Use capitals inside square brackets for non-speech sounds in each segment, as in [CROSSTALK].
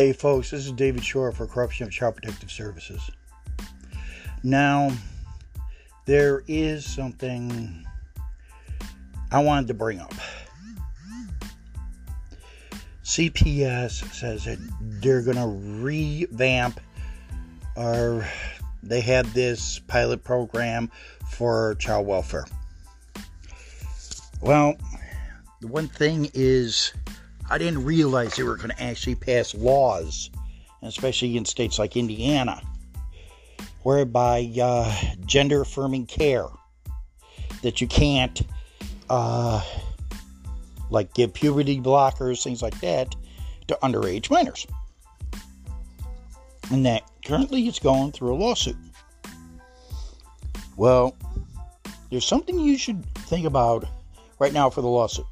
Hey, folks, this is David Shore for Corruption of Child Protective Services. Now, there is something I wanted to bring up. CPS says that they're going to revamp or they had this pilot program for child welfare. Well, the one thing is I didn't realize they were going to actually pass laws, especially in states like Indiana, whereby uh, gender affirming care that you can't, uh, like, give puberty blockers, things like that, to underage minors. And that currently it's going through a lawsuit. Well, there's something you should think about right now for the lawsuit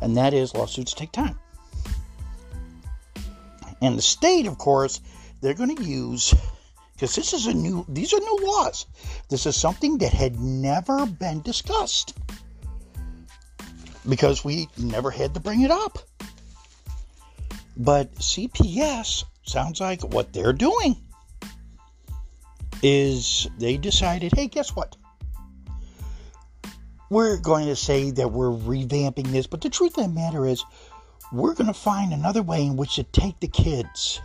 and that is lawsuits take time. And the state, of course, they're going to use because this is a new these are new laws. This is something that had never been discussed because we never had to bring it up. But CPS sounds like what they're doing is they decided, hey, guess what? We're going to say that we're revamping this, but the truth of the matter is, we're going to find another way in which to take the kids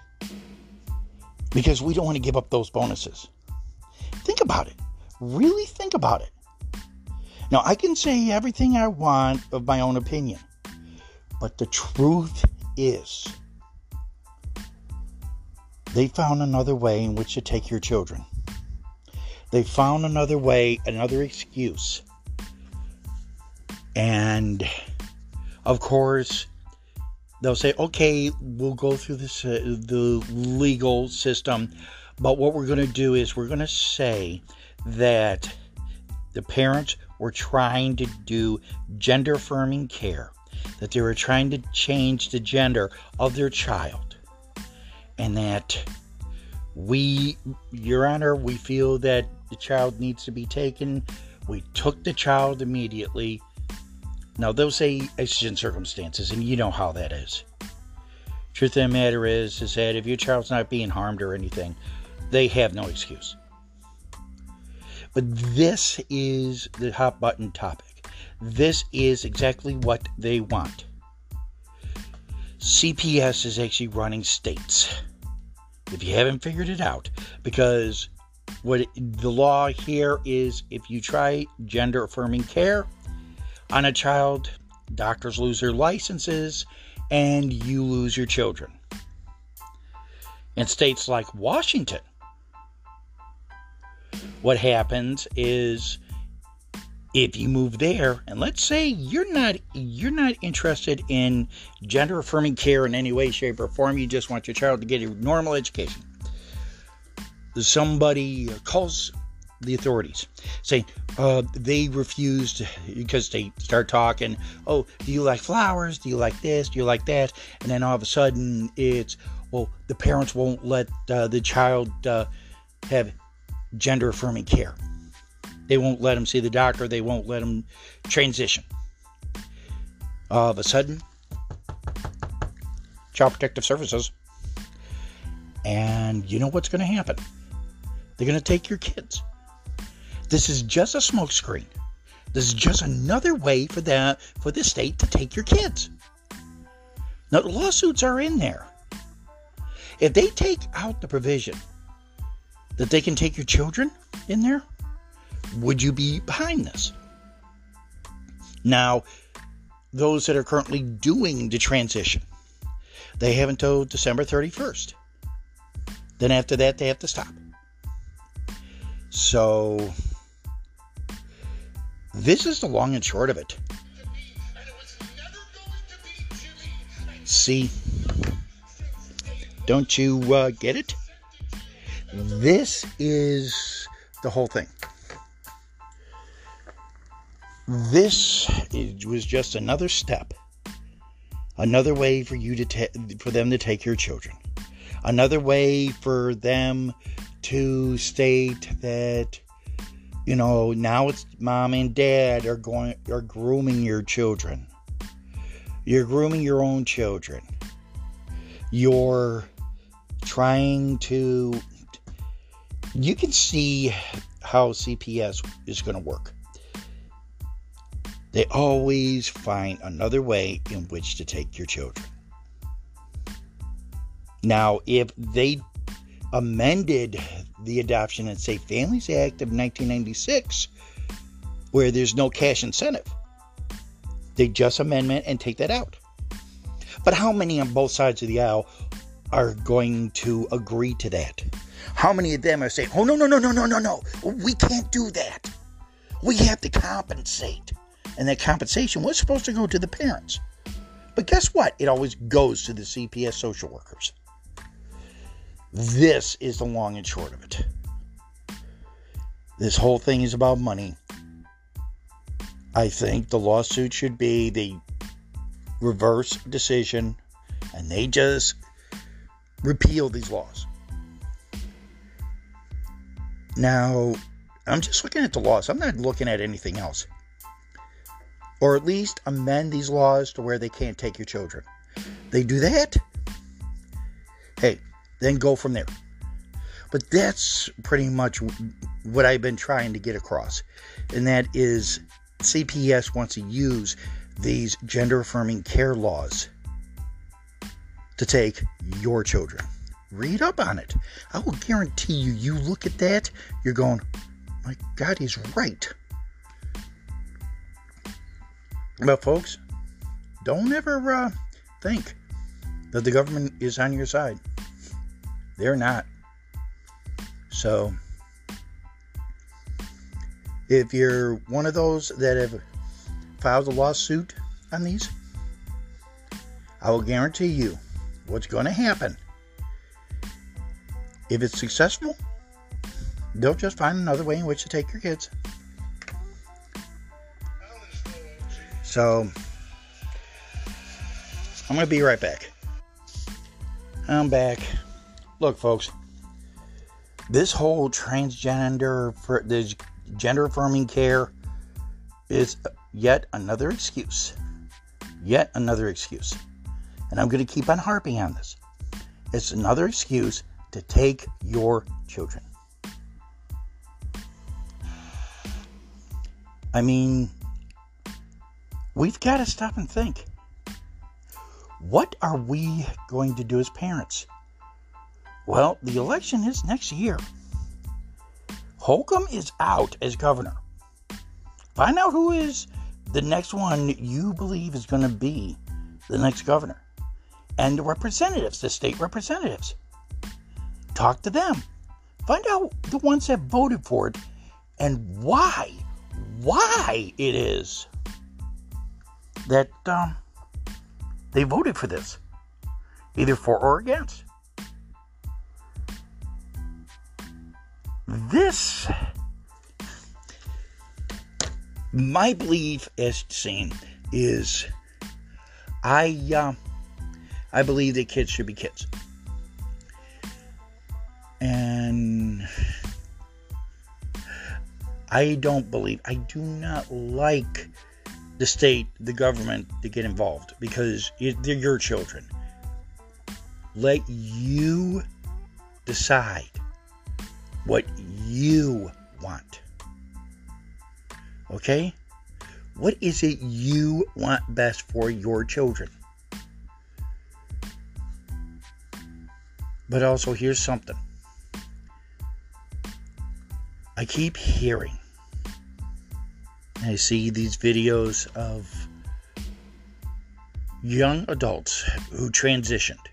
because we don't want to give up those bonuses. Think about it. Really think about it. Now, I can say everything I want of my own opinion, but the truth is, they found another way in which to take your children. They found another way, another excuse and of course, they'll say, okay, we'll go through this, uh, the legal system, but what we're going to do is we're going to say that the parents were trying to do gender affirming care, that they were trying to change the gender of their child, and that we, Your Honor, we feel that the child needs to be taken. We took the child immediately now, they'll say exigent circumstances, and you know how that is. Truth of the matter is, is that if your child's not being harmed or anything, they have no excuse. But this is the hot button topic. This is exactly what they want. CPS is actually running states. If you haven't figured it out, because what the law here is if you try gender affirming care, on a child, doctors lose their licenses and you lose your children. In states like Washington, what happens is if you move there and let's say you're not you're not interested in gender affirming care in any way shape or form you just want your child to get a normal education somebody calls the authorities saying uh, they refused because they start talking oh do you like flowers? Do you like this? Do you like that? And then all of a sudden it's well the parents won't let uh, the child uh, have gender affirming care. They won't let them see the doctor. They won't let them transition. All of a sudden child protective services and you know what's going to happen? They're going to take your kids this is just a smokescreen. This is just another way for the for the state to take your kids. Now the lawsuits are in there. If they take out the provision that they can take your children in there, would you be behind this? Now, those that are currently doing the transition, they have until December 31st. Then after that, they have to stop. So this is the long and short of it. See, don't you uh, get it? This is the whole thing. This is, was just another step, another way for you to ta- for them to take your children, another way for them to state that you know, now it's mom and dad are going are grooming your children. You're grooming your own children. you're trying to you can see how CPS is going to work. They always find another way in which to take your children. Now, if they amended the Adoption and Safe Families Act of 1996, where there's no cash incentive, they just amendment and take that out. But how many on both sides of the aisle are going to agree to that? How many of them are saying, oh, no, no, no, no, no, no, no, we can't do that. We have to compensate. And that compensation was supposed to go to the parents. But guess what? It always goes to the CPS social workers. This is the long and short of it. This whole thing is about money. I think the lawsuit should be the reverse decision and they just repeal these laws. Now, I'm just looking at the laws. I'm not looking at anything else. Or at least amend these laws to where they can't take your children. They do that. Hey, then go from there. But that's pretty much what I've been trying to get across. And that is CPS wants to use these gender affirming care laws to take your children. Read up on it. I will guarantee you, you look at that, you're going, my God, he's right. But, folks, don't ever uh, think that the government is on your side. They're not. So, if you're one of those that have filed a lawsuit on these, I will guarantee you what's going to happen. If it's successful, they'll just find another way in which to take your kids. So, I'm going to be right back. I'm back. Look, folks, this whole transgender, this gender affirming care is yet another excuse. Yet another excuse. And I'm going to keep on harping on this. It's another excuse to take your children. I mean, we've got to stop and think. What are we going to do as parents? Well, the election is next year. Holcomb is out as governor. Find out who is the next one you believe is going to be the next governor. And the representatives, the state representatives. Talk to them. Find out the ones that voted for it and why, why it is that um, they voted for this, either for or against. This, my belief, as seen, is I uh, I believe that kids should be kids, and I don't believe I do not like the state, the government to get involved because they're your children. Let you decide what you want. Okay? What is it you want best for your children? But also, here's something I keep hearing. I see these videos of young adults who transitioned,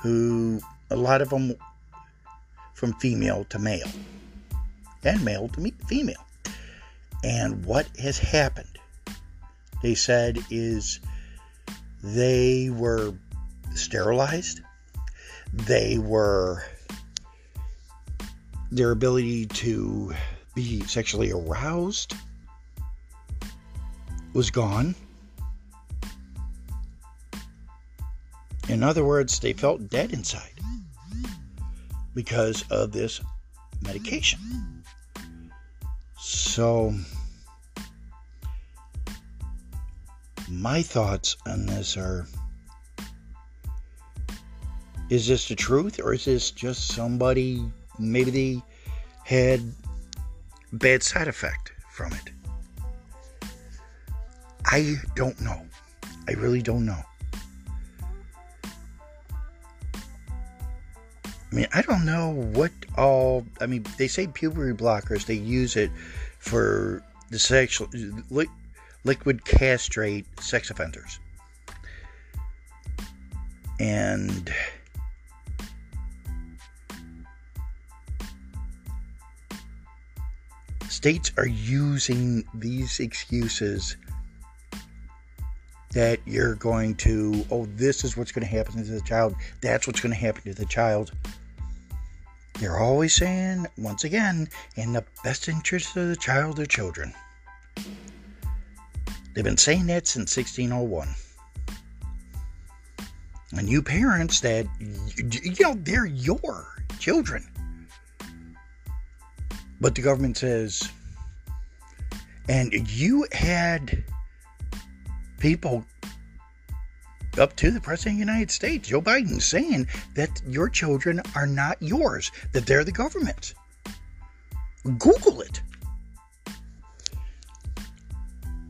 who a lot of them from female to male and male to female. And what has happened, they said, is they were sterilized, they were, their ability to be sexually aroused was gone. In other words, they felt dead inside because of this medication. So, my thoughts on this are Is this the truth or is this just somebody maybe they had bad side effect from it? I don't know. I really don't know. I mean, I don't know what all. I mean, they say puberty blockers. They use it for the sexual li- liquid castrate sex offenders, and states are using these excuses that you're going to, oh, this is what's going to happen to the child, that's what's going to happen to the child. They're always saying, once again, in the best interest of the child or children. They've been saying that since 1601. And you parents that, you know, they're your children. But the government says, and you had people up to the President of the United States, Joe Biden, saying that your children are not yours, that they're the government. Google it.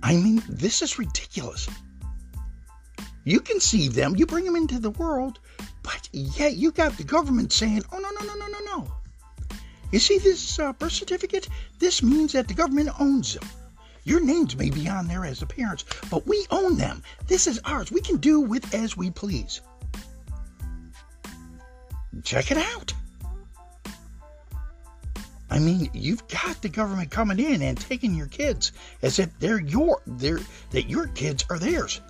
I mean, this is ridiculous. You conceive them, you bring them into the world, but yet you got the government saying, oh, no, no, no, no, no, no. You see this uh, birth certificate? This means that the government owns them. Your names may be on there as the parents, but we own them. This is ours. We can do with as we please. Check it out. I mean, you've got the government coming in and taking your kids as if they're your they're that your kids are theirs.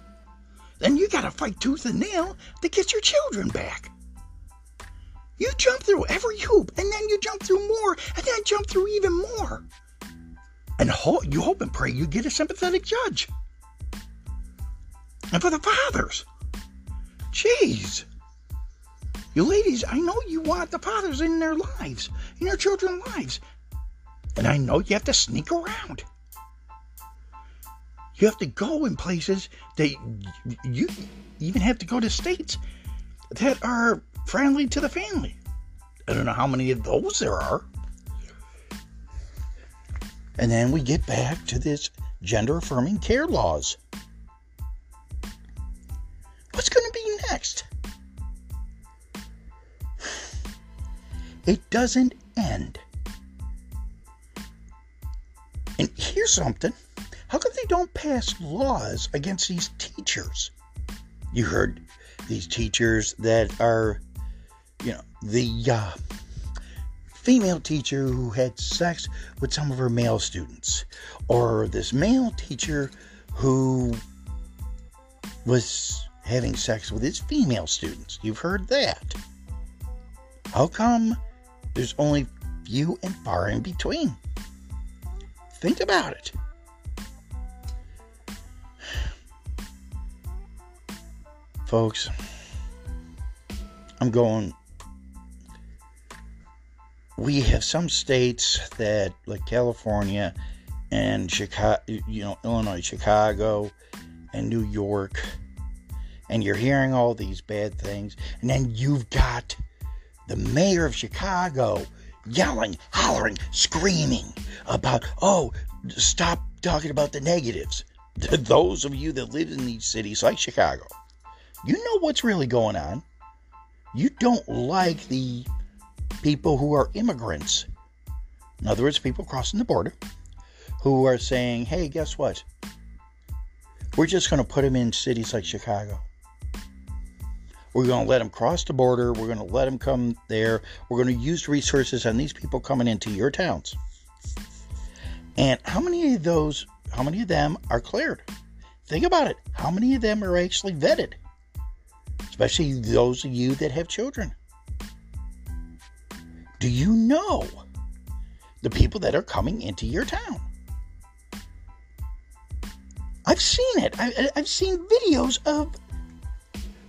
Then you gotta fight tooth and nail to get your children back. You jump through every hoop, and then you jump through more, and then jump through even more. And ho- you hope and pray you get a sympathetic judge. And for the fathers, jeez. You ladies, I know you want the fathers in their lives, in your children's lives. And I know you have to sneak around. You have to go in places that you even have to go to states that are friendly to the family. I don't know how many of those there are. And then we get back to this gender affirming care laws. What's going to be next? It doesn't end. And here's something how come they don't pass laws against these teachers? You heard these teachers that are, you know, the uh, female teacher who had sex with some of her male students, or this male teacher who was having sex with his female students. You've heard that. How come there's only few and far in between? Think about it. [SIGHS] Folks, I'm going we have some states that, like California and Chicago, you know, Illinois, Chicago, and New York, and you're hearing all these bad things, and then you've got the mayor of Chicago yelling, hollering, screaming about, oh, stop talking about the negatives. [LAUGHS] Those of you that live in these cities like Chicago, you know what's really going on. You don't like the people who are immigrants. In other words, people crossing the border who are saying, hey, guess what? We're just going to put them in cities like Chicago. We're going to let them cross the border. We're going to let them come there. We're going to use resources on these people coming into your towns. And how many of those, how many of them are cleared? Think about it. How many of them are actually vetted? Especially those of you that have children. Do you know the people that are coming into your town? I've seen it. I, have seen videos of.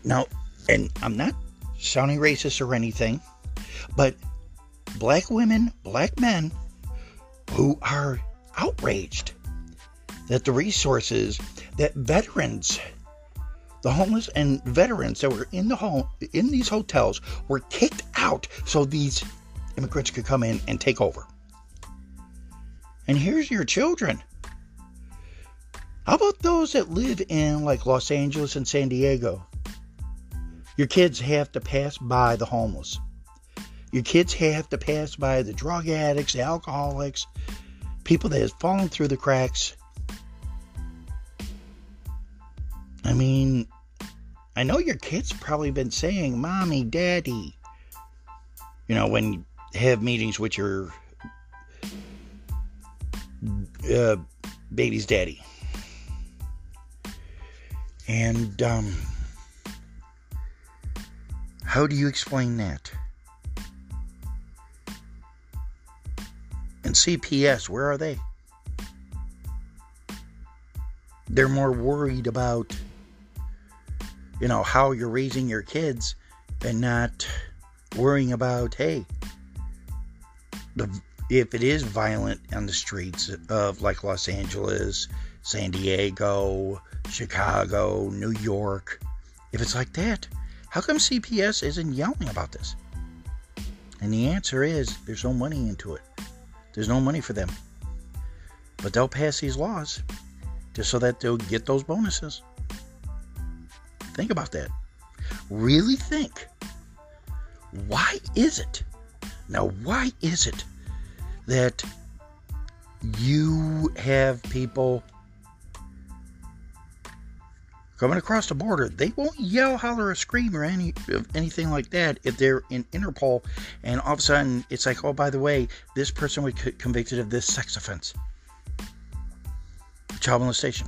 Now, and I'm not sounding racist or anything, but black women, black men who are outraged that the resources that veterans the homeless and veterans that were in the home in these hotels were kicked out so these immigrants could come in and take over. And here's your children. How about those that live in like Los Angeles and San Diego? Your kids have to pass by the homeless. Your kids have to pass by the drug addicts, the alcoholics, people that have fallen through the cracks. I mean, I know your kids probably been saying, Mommy, Daddy. You know, when have meetings with your uh, baby's daddy. And um, how do you explain that? And CPS, where are they? They're more worried about, you know, how you're raising your kids and not worrying about, hey, the if it is violent on the streets of like Los Angeles, San Diego, Chicago, New York, if it's like that, how come CPS isn't yelling about this? And the answer is there's no money into it. There's no money for them. But they'll pass these laws just so that they'll get those bonuses. Think about that. Really think. Why is it? Now, why is it that you have people coming across the border, they won't yell, holler, or scream, or any anything like that if they're in Interpol, and all of a sudden it's like, oh, by the way, this person was convicted of this sex offense, child molestation.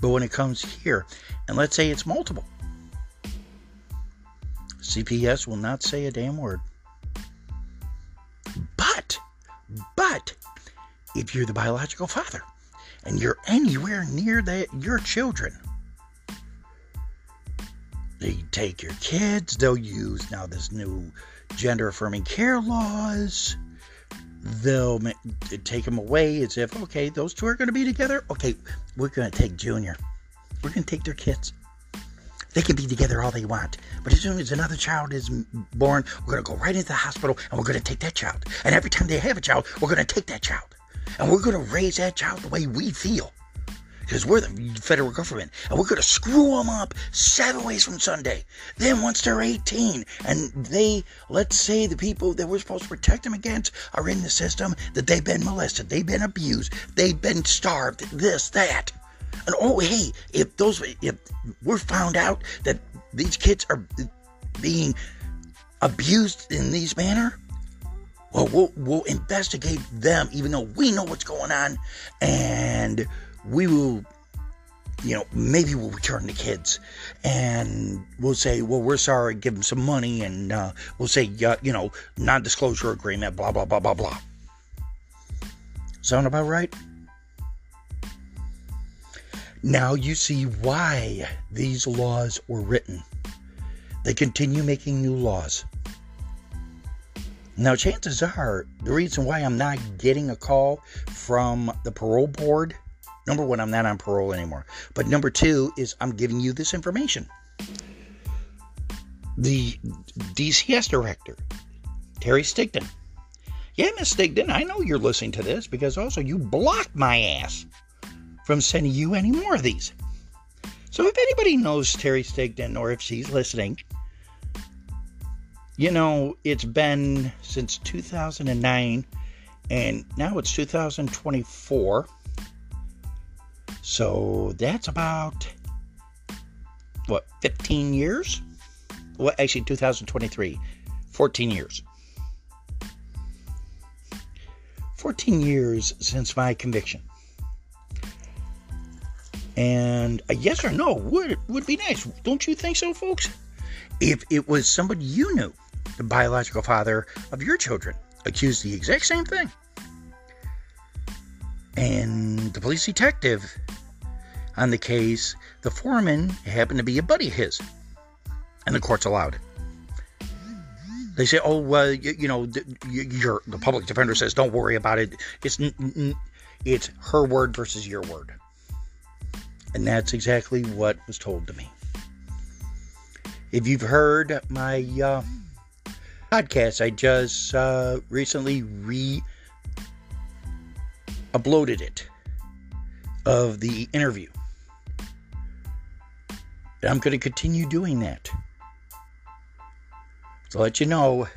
But when it comes here, and let's say it's multiple, CPS will not say a damn word. If you're the biological father and you're anywhere near that your children, they take your kids. They'll use now this new gender affirming care laws. They'll take them away as if, okay, those two are going to be together. Okay, we're going to take Junior. We're going to take their kids. They can be together all they want. But as soon as another child is born, we're going to go right into the hospital and we're going to take that child. And every time they have a child, we're going to take that child. And we're going to raise that child the way we feel because we're the federal government and we're going to screw them up seven ways from Sunday. Then once they're 18 and they, let's say the people that we're supposed to protect them against are in the system, that they've been molested, they've been abused, they've been starved, this, that. And oh, hey, if those, if we're found out that these kids are being abused in these manner, well, we'll, we'll investigate them, even though we know what's going on, and we will you know, maybe we'll return the kids and we'll say, well, we're sorry, give them some money, and uh, we'll say, uh, you know, non disclosure agreement, blah, blah, blah, blah, blah. Sound about right? Now you see why these laws were written. They continue making new laws. Now, chances are the reason why I'm not getting a call from the parole board Number one, I'm not on parole anymore. But number two is I'm giving you this information. The DCS director, Terry Stigdon. Yeah, Miss Stigdon, I know you're listening to this because also you blocked my ass from sending you any more of these. So if anybody knows Terry Stigdon or if she's listening, you know, it's been since 2009 and now it's 2024 so that's about what 15 years? Well, actually 2023, 14 years. 14 years since my conviction. And a yes or no would would be nice. Don't you think so, folks? If it was somebody you knew, the biological father of your children, accused the exact same thing. And the police detective on the case, the foreman happened to be a buddy of his, and the courts allowed it. They say, "Oh, well, you, you know, your the public defender says, don't worry about it. It's it's her word versus your word." And that's exactly what was told to me. If you've heard my uh, podcast, I just uh, recently re uploaded it of the interview. And I'm going to continue doing that to let you know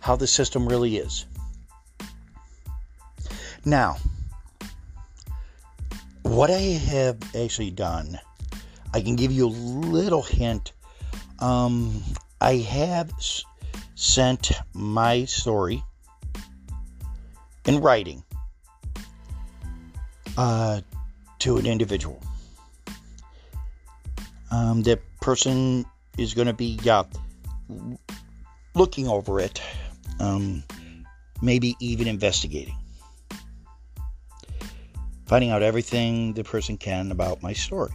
how the system really is. Now, what I have actually done, I can give you a little hint. Um, I have sent my story in writing uh, to an individual. Um, person is going to be uh, looking over it, um, maybe even investigating, finding out everything the person can about my story.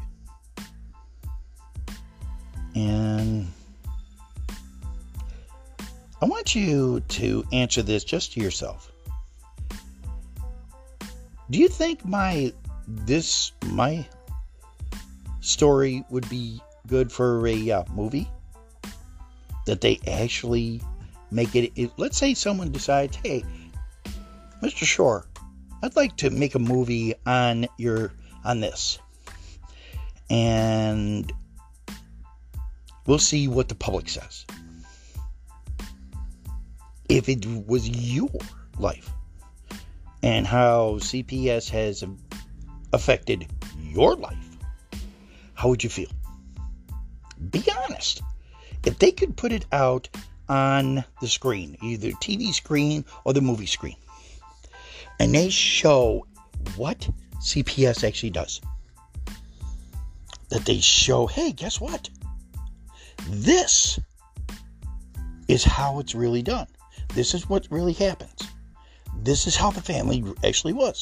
And I want you to answer this just to yourself. Do you think my this my story would be good for a uh, movie? That they actually make it, it. Let's say someone decides, "Hey, Mr. Shore, I'd like to make a movie on your on this," and we'll see what the public says. If it was your life and how CPS has affected your life, how would you feel? Be honest. If they could put it out on the screen, either TV screen or the movie screen, and they show what CPS actually does, that they show, hey, guess what? This is how it's really done. This is what really happens. This is how the family actually was.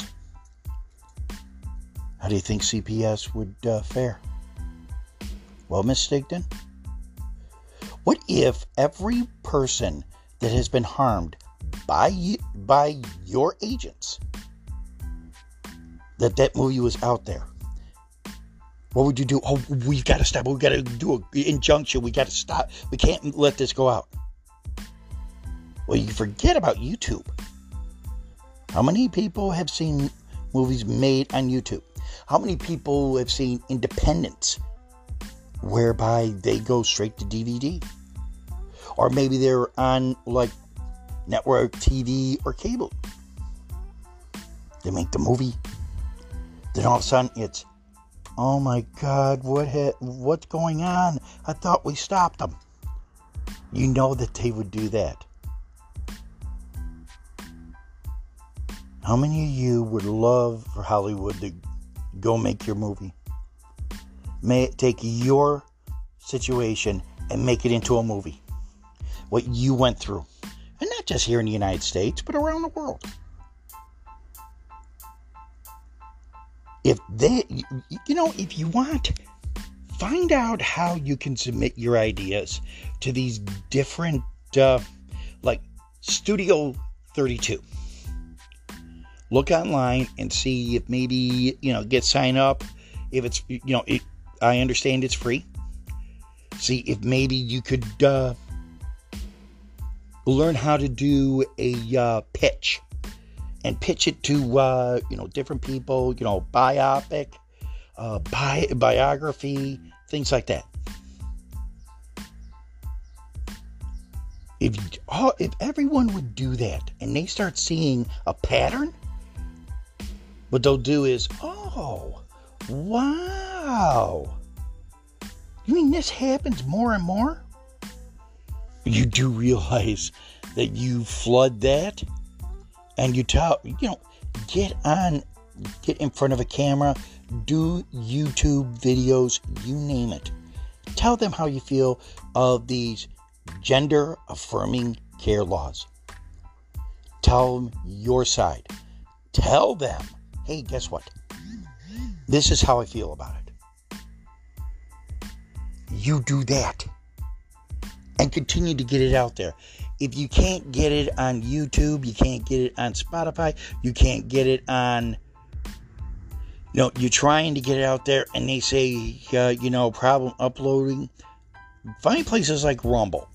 How do you think CPS would uh, fare? Well, Miss Stigdon, what if every person that has been harmed by by your agents that that movie was out there? What would you do? Oh, we've got to stop. We've got to do an injunction. We got to stop. We can't let this go out. Well, you forget about YouTube. How many people have seen movies made on YouTube? How many people have seen Independence, whereby they go straight to DVD? Or maybe they're on like network TV or cable. They make the movie. Then all of a sudden it's, oh my God, what ha- what's going on? I thought we stopped them. You know that they would do that. How many of you would love for Hollywood to go make your movie? May it take your situation and make it into a movie. What you went through. And not just here in the United States, but around the world. If they, you know, if you want, find out how you can submit your ideas to these different, uh, like Studio 32 look online and see if maybe you know get sign up. If it's you know it, i understand it's free. See if maybe you could uh, learn how to do a uh, pitch and pitch it to uh, you know different people you know biopic uh, bi- biography things like that. If oh, if everyone would do that and they start seeing a pattern what they'll do is, oh, wow. You mean this happens more and more? You do realize that you flood that and you tell, you know, get on, get in front of a camera, do YouTube videos, you name it. Tell them how you feel of these gender affirming care laws. Tell them your side. Tell them hey, guess what? This is how I feel about it. You do that and continue to get it out there. If you can't get it on YouTube, you can't get it on Spotify, you can't get it on know, you're trying to get it out there and they say, uh, you know, problem uploading. Find places like Rumble.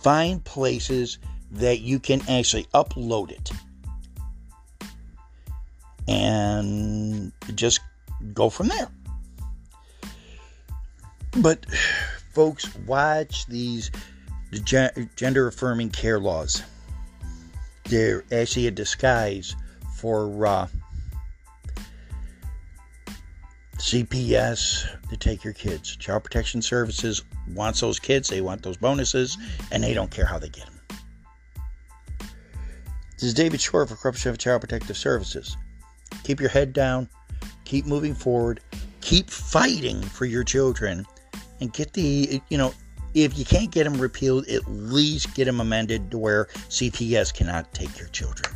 Find places that you can actually upload it and just go from there. But, folks, watch these gender affirming care laws. They're actually a disguise for uh, CPS to take your kids. Child Protection Services wants those kids, they want those bonuses, and they don't care how they get them. This is David Shore for Corruption of Child Protective Services. Keep your head down, keep moving forward, keep fighting for your children, and get the, you know, if you can't get them repealed, at least get them amended to where CPS cannot take your children.